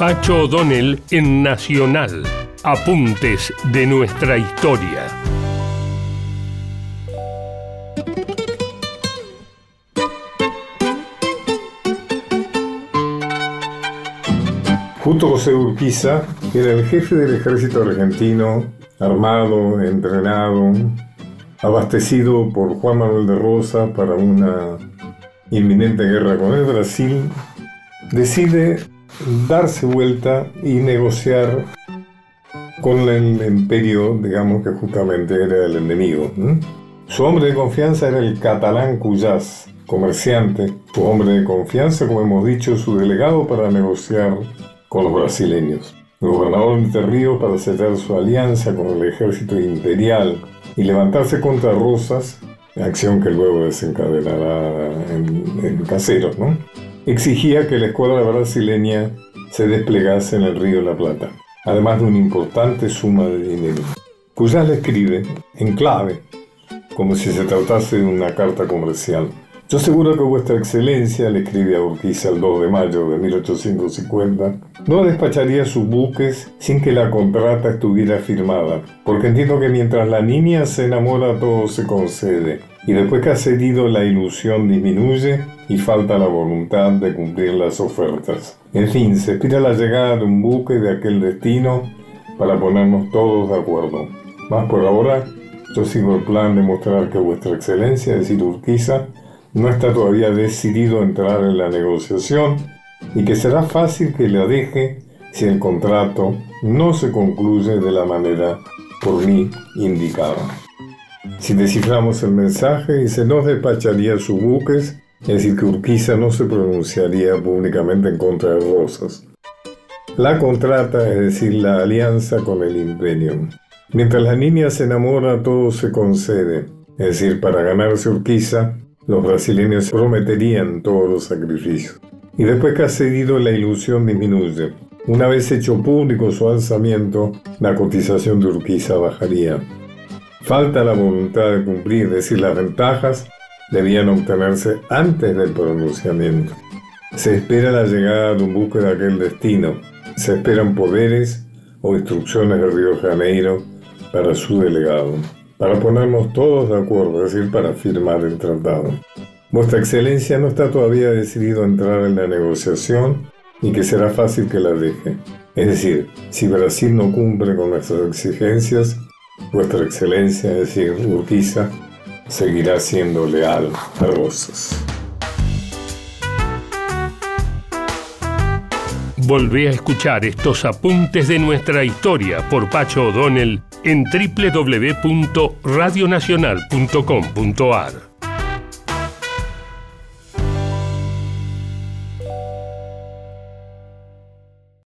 Pacho O'Donnell en Nacional. Apuntes de nuestra historia. Justo José Urquiza era el jefe del ejército argentino, armado, entrenado, abastecido por Juan Manuel de Rosa para una inminente guerra con el Brasil, decide darse vuelta y negociar con el imperio, digamos que justamente era el enemigo. Su hombre de confianza era el catalán Cuyás, comerciante, su hombre de confianza, como hemos dicho, su delegado para negociar con los brasileños. El gobernador de Ríos para sellar su alianza con el ejército imperial y levantarse contra Rosas, acción que luego desencadenará en, en Caseros, ¿no? Exigía que la escuadra brasileña se desplegase en el río La Plata, además de una importante suma de dinero. Cuyas le escribe, en clave, como si se tratase de una carta comercial. Yo seguro que vuestra excelencia, le escribe a Urquiza el 2 de mayo de 1850, no despacharía sus buques sin que la contrata estuviera firmada, porque entiendo que mientras la niña se enamora todo se concede, y después que ha cedido la ilusión disminuye y falta la voluntad de cumplir las ofertas. En fin, se espera la llegada de un buque de aquel destino para ponernos todos de acuerdo. Más por ahora, yo sigo el plan de mostrar que vuestra excelencia, es decir, Urquiza, no está todavía decidido a entrar en la negociación y que será fácil que la deje si el contrato no se concluye de la manera por mí indicada. Si desciframos el mensaje, y se nos despacharía sus buques, es decir, que Urquiza no se pronunciaría públicamente en contra de Rosas. La contrata, es decir, la alianza con el imperio. Mientras la niña se enamora, todo se concede. Es decir, para ganarse Urquiza, los brasileños prometerían todos los sacrificios. Y después que ha cedido, la ilusión disminuye. Una vez hecho público su alzamiento, la cotización de Urquiza bajaría. Falta la voluntad de cumplir, es decir, las ventajas debían obtenerse antes del pronunciamiento. Se espera la llegada de un buque de aquel destino. Se esperan poderes o instrucciones de Río Janeiro para su delegado para ponernos todos de acuerdo, es decir, para firmar el tratado. Vuestra Excelencia no está todavía decidido a entrar en la negociación y que será fácil que la deje. Es decir, si Brasil no cumple con nuestras exigencias, Vuestra Excelencia, es decir, Urquiza, seguirá siendo leal a Rosas. Volvé a escuchar estos apuntes de nuestra historia por Pacho O'Donnell en www.radionacional.com.ar.